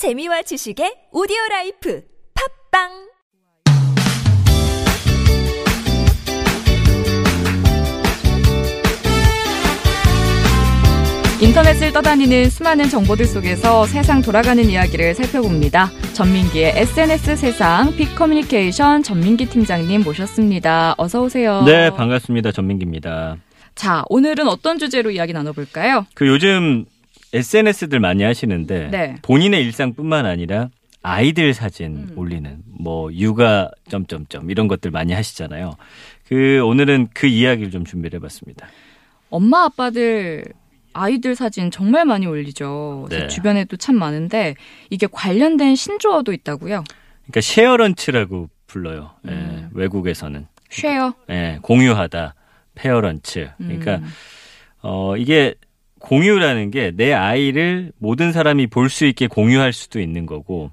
재미와 지식의 오디오 라이프 팟빵 인터넷을 떠다니는 수많은 정보들 속에서 세상 돌아가는 이야기를 살펴봅니다. 전민기의 SNS 세상 빅 커뮤니케이션 전민기 팀장님 모셨습니다. 어서 오세요. 네, 반갑습니다. 전민기입니다. 자, 오늘은 어떤 주제로 이야기 나눠볼까요? 그 요즘 SNS들 많이 하시는데 네. 본인의 일상뿐만 아니라 아이들 사진 음. 올리는 뭐 육아 점점점 이런 것들 많이 하시잖아요. 그 오늘은 그 이야기를 좀 준비를 해봤습니다. 엄마 아빠들 아이들 사진 정말 많이 올리죠. 제 네. 주변에도 참 많은데 이게 관련된 신조어도 있다고요. 그러니까 쉐어런치라고 불러요. 예, 음. 외국에서는 쉐어. 예, 공유하다, 페어런츠. 그러니까 음. 어 이게 공유라는 게 내 아이를 모든 사람이 볼 수 있게 공유할 수도 있는 거고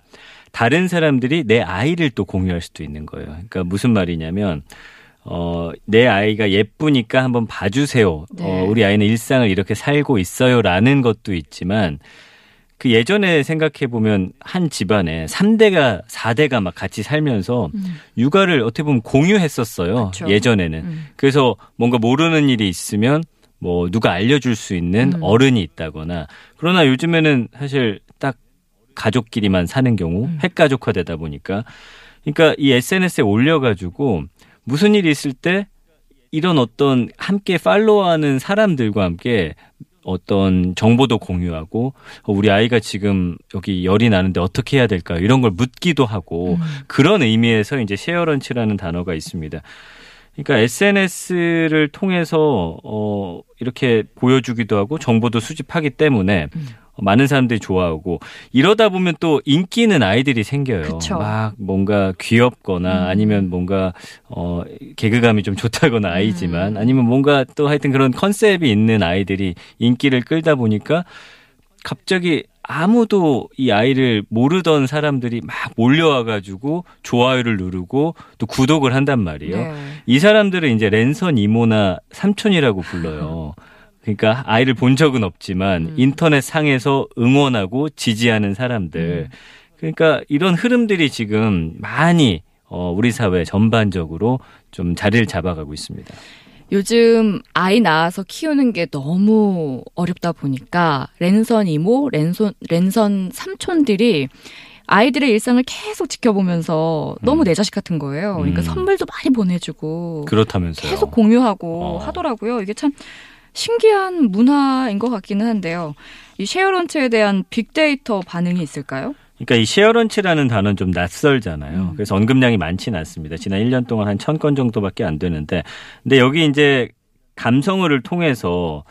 다른 사람들이 내 아이를 또 공유할 수도 있는 거예요. 그러니까 무슨 말이냐면 어, 내 아이가 예쁘니까 한번 봐주세요. 네. 어, 우리 아이는 일상을 이렇게 살고 있어요 라는 것도 있지만 그 예전에 생각해 보면 한 집안에 3대가 4대가 막 같이 살면서 음. 육아를 어떻게 보면 공유했었어요. 그쵸. 예전에는. 음. 그래서 뭔가 모르는 일이 있으면 뭐 누가 알려줄 수 있는 음. 어른이 있다거나 그러나 요즘에는 사실 딱 가족끼리만 사는 경우 음. 핵가족화되다 보니까 그러니까 이 SNS에 올려가지고 무슨 일이 있을 때 이런 어떤 함께 팔로우하는 사람들과 함께 어떤 정보도 공유하고 어, 우리 아이가 지금 여기 열이 나는데 어떻게 해야 될까 이런 걸 묻기도 하고 음. 그런 의미에서 이제 쉐어런치라는 단어가 있습니다. 그러니까 SNS를 통해서 어 이렇게 보여주기도 하고 정보도 수집하기 때문에 음. 많은 사람들이 좋아하고 이러다 보면 또 인기 있는 아이들이 생겨요. 그쵸. 막 뭔가 귀엽거나 음. 아니면 뭔가 어 개그감이 좀 좋다거나 아이지만 음. 아니면 뭔가 또 하여튼 그런 컨셉이 있는 아이들이 인기를 끌다 보니까 갑자기 아무도 이 아이를 모르던 사람들이 막 몰려와가지고 좋아요를 누르고 또 구독을 한단 말이에요. 네. 이 사람들은 이제 랜선 이모나 삼촌이라고 불러요. 그러니까 아이를 본 적은 없지만 음. 인터넷 상에서 응원하고 지지하는 사람들. 음. 그러니까 이런 흐름들이 지금 많이 어, 우리 사회 전반적으로 좀 자리를 잡아가고 있습니다. 요즘 아이 낳아서 키우는 게 너무 어렵다 보니까 랜선 이모, 랜선 랜선 삼촌들이 아이들의 일상을 계속 지켜보면서 너무 음. 내 자식 같은 거예요. 그러니까 음. 선물도 많이 보내주고 그렇다면서요. 계속 공유하고 어. 하더라고요. 이게 참 신기한 문화인 것 같기는 한데요. 이 쉐어런치에 대한 빅데이터 반응이 있을까요? 그러니까 이 쉐어런치라는 단어는 좀 낯설잖아요. 음. 그래서 언급량이 많지는 않습니다. 지난 1년 동안 한 1000건 정도밖에 안 되는데 근데 여기 이제 감성어를 통해서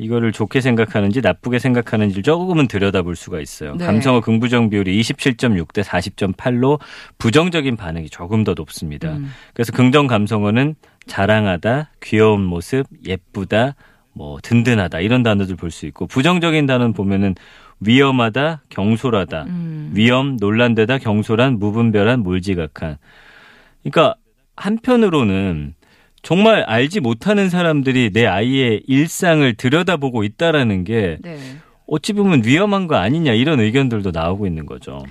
이거를 좋게 생각하는지 나쁘게 생각하는지를 조금은 들여다볼 수가 있어요. 네. 감성어 긍부정 비율이 27.6 대 40.8로 부정적인 반응이 조금 더 높습니다. 음. 그래서 긍정 감성어는 자랑하다, 귀여운 모습, 예쁘다, 뭐 든든하다 이런 단어들 볼 수 있고 부정적인 단어는 보면은 위험하다, 경솔하다, 음. 위험, 논란되다, 경솔한, 무분별한, 몰지각한. 그러니까 한편으로는 정말 알지 못하는 사람들이 내 아이의 일상을 들여다보고 있다라는 게 네. 어찌 보면 위험한 거 아니냐 이런 의견들도 나오고 있는 거죠.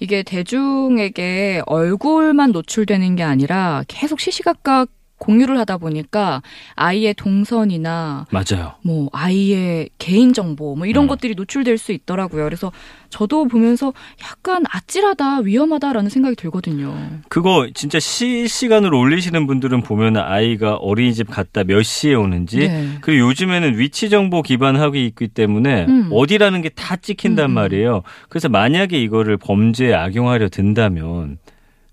이게 대중에게 얼굴만 노출되는 게 아니라 계속 시시각각 공유를 하다 보니까 아이의 동선이나 맞아요. 뭐 아이의 개인 정보 뭐 이런 음. 것들이 노출될 수 있더라고요. 그래서 저도 보면서 약간 아찔하다, 위험하다라는 생각이 들거든요. 그거 진짜 실시간으로 올리시는 분들은 보면 아이가 어린이집 갔다 몇 시에 오는지 네. 그리고 요즘에는 위치 정보 기반하고 있기 때문에 음. 어디라는 게 다 찍힌단 음, 음. 말이에요. 그래서 만약에 이거를 범죄에 악용하려 든다면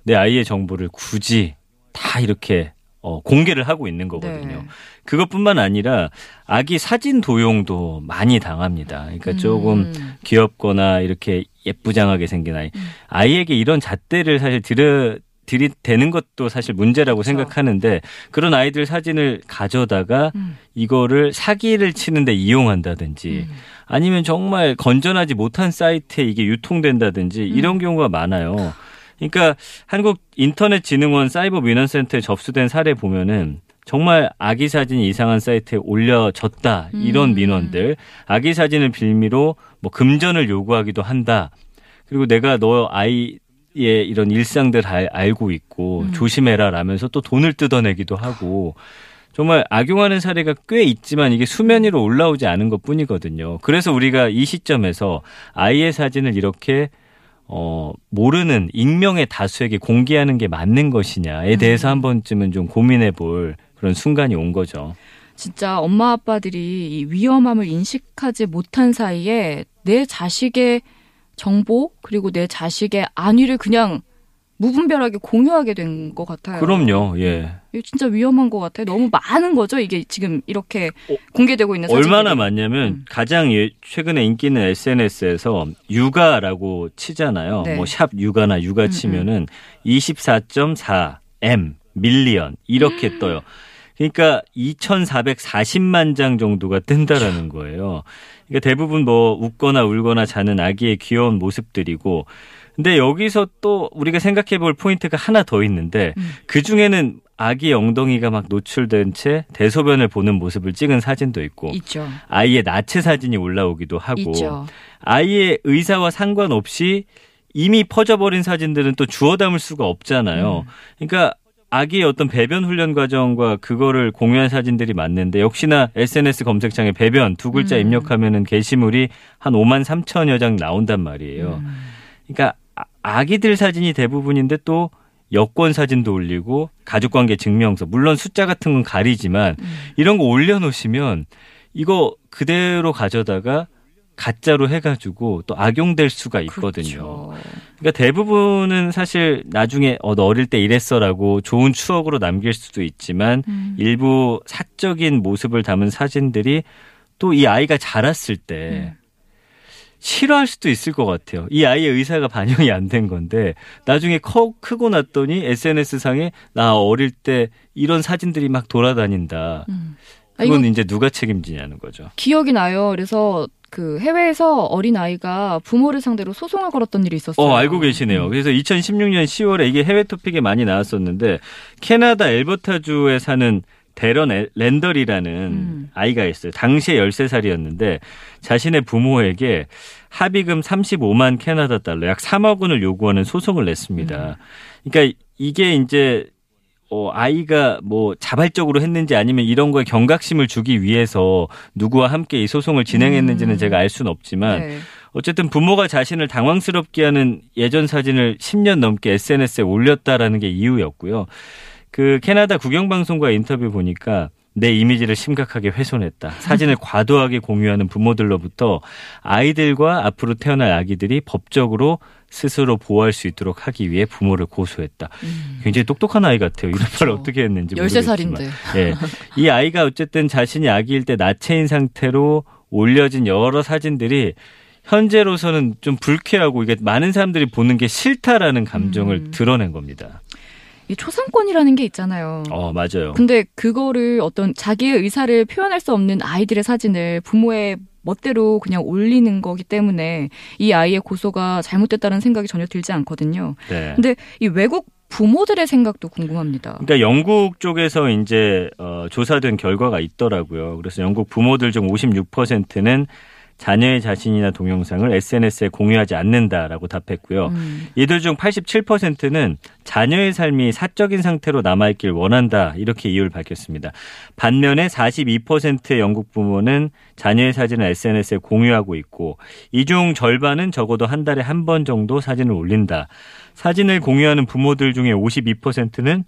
내 아이의 정보를 굳이 다 이렇게 어, 공개를 하고 있는 거거든요. 네. 그것뿐만 아니라 아기 사진 도용도 많이 당합니다. 그러니까 조금 음. 귀엽거나 이렇게 예쁘장하게 생긴 아이. 음. 아이에게 이런 잣대를 사실 들여 들이대는 것도 사실 문제라고 그렇죠. 생각하는데 그런 아이들 사진을 가져다가 음. 이거를 사기를 치는데 이용한다든지 음. 아니면 정말 건전하지 못한 사이트에 이게 유통된다든지 음. 이런 경우가 많아요. 그러니까 한국 인터넷진흥원 사이버 민원 센터에 접수된 사례 보면은 정말 아기 사진이 이상한 사이트에 올려졌다 이런 음. 민원들 아기 사진을 빌미로 뭐 금전을 요구하기도 한다. 그리고 내가 너 아이의 이런 일상들 알, 알고 있고 음. 조심해라 라면서 또 돈을 뜯어내기도 하고 정말 악용하는 사례가 꽤 있지만 이게 수면 위로 올라오지 않은 것 뿐이거든요. 그래서 우리가 이 시점에서 아이의 사진을 이렇게 어, 모르는 익명의 다수에게 공개하는 게 맞는 것이냐에 대해서 한 번쯤은 좀 고민해 볼 그런 순간이 온 거죠. 진짜 엄마 아빠들이 이 위험함을 인식하지 못한 사이에 내 자식의 정보 그리고 내 자식의 안위를 그냥 무분별하게 공유하게 된 것 같아요. 그럼요, 예. 이거 진짜 위험한 것 같아요. 너무 많은 거죠. 이게 지금 이렇게 어, 공개되고 있는 사진들이. 얼마나 많냐면 음. 가장 예- 최근에 인기 있는 SNS에서 육아라고 치잖아요. 네. 뭐샵 육아나 육아 음, 치면은 24.4 M 밀리언 이렇게 음. 떠요. 그러니까 2,440만 장 정도가 뜬다라는 거예요. 그러니까 대부분 뭐 웃거나 울거나 자는 아기의 귀여운 모습들이고 근데 여기서 또 우리가 생각해 볼 포인트가 하나 더 있는데 음. 그 중에는 아기의 엉덩이가 막 노출된 채 대소변을 보는 모습을 찍은 사진도 있고 있죠. 아이의 나체 사진이 올라오기도 하고 있죠. 아이의 의사와 상관없이 이미 퍼져버린 사진들은 또 주워 담을 수가 없잖아요. 음. 그러니까 아기의 어떤 배변 훈련 과정과 그거를 공유한 사진들이 많는데 역시나 SNS 검색창에 배변 두 글자 음. 입력하면은 게시물이 한 5만 3천여 장 나온단 말이에요. 음. 그러니까 아- 아기들 사진이 대부분인데 또 여권 사진도 올리고 가족관계 증명서 물론 숫자 같은 건 가리지만 음. 이런 거 올려놓으시면 이거 그대로 가져다가 가짜로 해가지고 또 악용될 수가 있거든요. 그렇죠. 그러니까 대부분은 사실 나중에 어, 너 어릴 때 이랬어라고 좋은 추억으로 남길 수도 있지만 음. 일부 사적인 모습을 담은 사진들이 또 이 아이가 자랐을 때 음. 싫어할 수도 있을 것 같아요. 이 아이의 의사가 반영이 안 된 건데 나중에 커, 크고 났더니 SNS 상에 나 어릴 때 이런 사진들이 막 돌아다닌다. 음. 아, 이거 이제 누가 책임지냐는 거죠. 기억이 나요. 그래서 그 해외에서 어린 아이가 부모를 상대로 소송을 걸었던 일이 있었어요. 어, 알고 계시네요. 음. 그래서 2016년 10월에 이게 해외 토픽에 많이 나왔었는데 캐나다 엘버타주에 사는 데런 엘- 랜더리라는 음. 아이가 있어요. 당시에 13살이었는데 자신의 부모에게 합의금 35만 캐나다 달러, 약 3억 원을 요구하는 소송을 냈습니다. 그러니까 이게 이제 어, 아이가 뭐 자발적으로 했는지 아니면 이런 거에 경각심을 주기 위해서 누구와 함께 이 소송을 진행했는지는 음. 제가 알 수는 없지만 네. 어쨌든 부모가 자신을 당황스럽게 하는 예전 사진을 10년 넘게 SNS에 올렸다라는 게 이유였고요. 그 캐나다 국영방송과 인터뷰 보니까 내 이미지를 심각하게 훼손했다. 사진을 과도하게 공유하는 부모들로부터 아이들과 앞으로 태어날 아기들이 법적으로 스스로 보호할 수 있도록 하기 위해 부모를 고소했다. 음. 굉장히 똑똑한 아이 같아요. 이런 그렇죠. 말 어떻게 했는지 13살인데. 모르겠지만. 예. 이 아이가 어쨌든 자신이 아기일 때 나체인 상태로 올려진 여러 사진들이 현재로서는 좀 불쾌하고 이게 많은 사람들이 보는 게 싫다라는 감정을 음. 드러낸 겁니다. 이 초상권이라는 게 있잖아요. 어, 맞아요. 근데 그거를 어떤 자기의 의사를 표현할 수 없는 아이들의 사진을 부모의 멋대로 그냥 올리는 거기 때문에 이 아이의 고소가 잘못됐다는 생각이 전혀 들지 않거든요. 네. 근데 이 외국 부모들의 생각도 궁금합니다. 그러니까 영국 쪽에서 이제 어, 조사된 결과가 있더라고요. 그래서 영국 부모들 중 56%는 자녀의 자신이나 동영상을 SNS에 공유하지 않는다라고 답했고요. 음. 이들 중 87%는 자녀의 삶이 사적인 상태로 남아있길 원한다. 이렇게 이유를 밝혔습니다. 반면에 42%의 영국 부모는 자녀의 사진을 SNS에 공유하고 있고 이 중 절반은 적어도 한 달에 한 번 정도 사진을 올린다. 사진을 공유하는 부모들 중에 52%는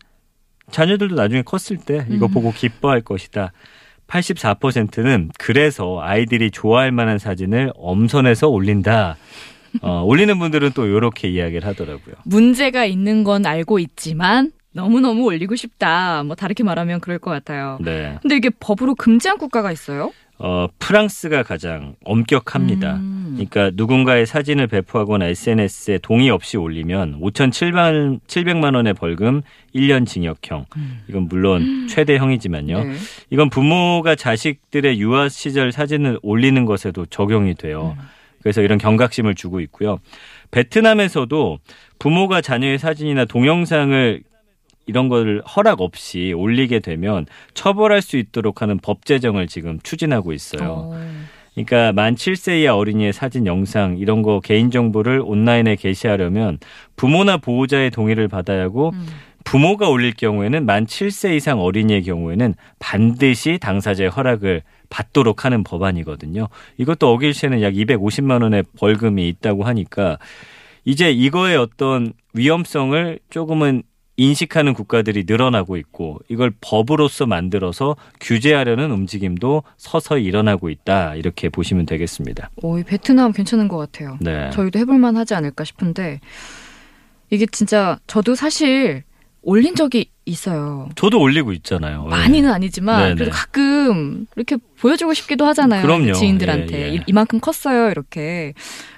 자녀들도 나중에 컸을 때 이거 음. 보고 기뻐할 것이다. 84%는 그래서 아이들이 좋아할 만한 사진을 엄선해서 올린다. 어, 올리는 분들은 또 이렇게 이야기를 하더라고요. 문제가 있는 건 알고 있지만 너무너무 올리고 싶다. 뭐 다르게 말하면 그럴 것 같아요. 네. 근데 이게 법으로 금지한 국가가 있어요? 어, 프랑스가 가장 엄격합니다. 음. 그러니까 누군가의 사진을 배포하거나 SNS에 동의 없이 올리면 5,700만 700만 원의 벌금, 1년 징역형. 이건 물론 최대형이지만요. 네. 이건 부모가 자식들의 유아 시절 사진을 올리는 것에도 적용이 돼요. 음. 그래서 이런 경각심을 주고 있고요. 베트남에서도 부모가 자녀의 사진이나 동영상을 이런 거를 허락 없이 올리게 되면 처벌할 수 있도록 하는 법 제정을 지금 추진하고 있어요. 어. 그러니까 만 7세 이하 어린이의 사진, 영상 이런 거 개인 정보를 온라인에 게시하려면 부모나 보호자의 동의를 받아야 하고 음. 부모가 올릴 경우에는 만 7세 이상 어린이의 경우에는 반드시 당사자의 허락을 받도록 하는 법안이거든요. 이것도 어길 시에는 약 250만 원의 벌금이 있다고 하니까 이제 이거의 어떤 위험성을 조금은 인식하는 국가들이 늘어나고 있고 이걸 법으로서 만들어서 규제하려는 움직임도 서서히 일어나고 있다 이렇게 보시면 되겠습니다. 오, 이 베트남 괜찮은 것 같아요. 네. 저희도 해볼만 하지 않을까 싶은데 이게 진짜 저도 사실 올린 적이 있어요. 저도 올리고 있잖아요. 많이는 아니지만 네네. 그래도 가끔 이렇게 보여주고 싶기도 하잖아요. 그럼요. 지인들한테 예, 예. 이- 이만큼 컸어요 이렇게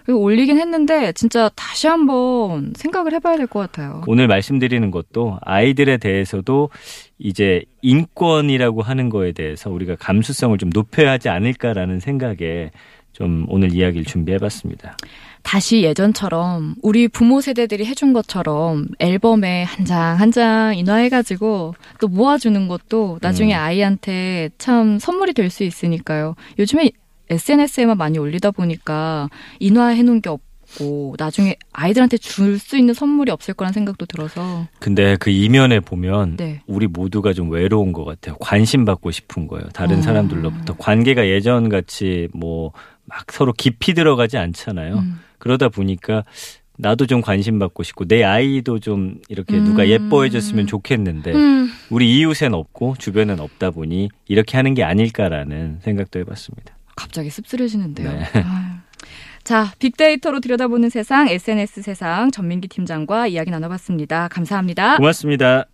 그리고 올리긴 했는데 진짜 다시 한번 생각을 해봐야 될 것 같아요. 오늘 말씀드리는 것도 아이들에 대해서도 이제 인권이라고 하는 거에 대해서 우리가 감수성을 좀 높여야 하지 않을까라는 생각에 좀 오늘 이야기를 준비해봤습니다. 다시 예전처럼 우리 부모 세대들이 해준 것처럼 앨범에 한장 한 장 인화해가지고 또 모아주는 것도 나중에 음. 아이한테 참 선물이 될 수 있으니까요. 요즘에 SNS에만 많이 올리다 보니까 인화해놓은 게 없 고 나중에 아이들한테 줄 수 있는 선물이 없을 거란 생각도 들어서 근데 그 이면에 보면 네. 우리 모두가 좀 외로운 것 같아요. 관심 받고 싶은 거예요. 다른 어. 사람들로부터 관계가 예전 같이 뭐 막 서로 깊이 들어가지 않잖아요. 음. 그러다 보니까 나도 좀 관심 받고 싶고 내 아이도 좀 이렇게 음. 누가 예뻐해줬으면 좋겠는데 음. 우리 이웃엔 없고 주변엔 없다 보니 이렇게 하는 게 아닐까라는 생각도 해봤습니다. 갑자기 씁쓸해지는데요. 네. 자, 빅데이터로 들여다보는 세상, SNS 세상 전민기 팀장과 이야기 나눠봤습니다. 감사합니다. 고맙습니다.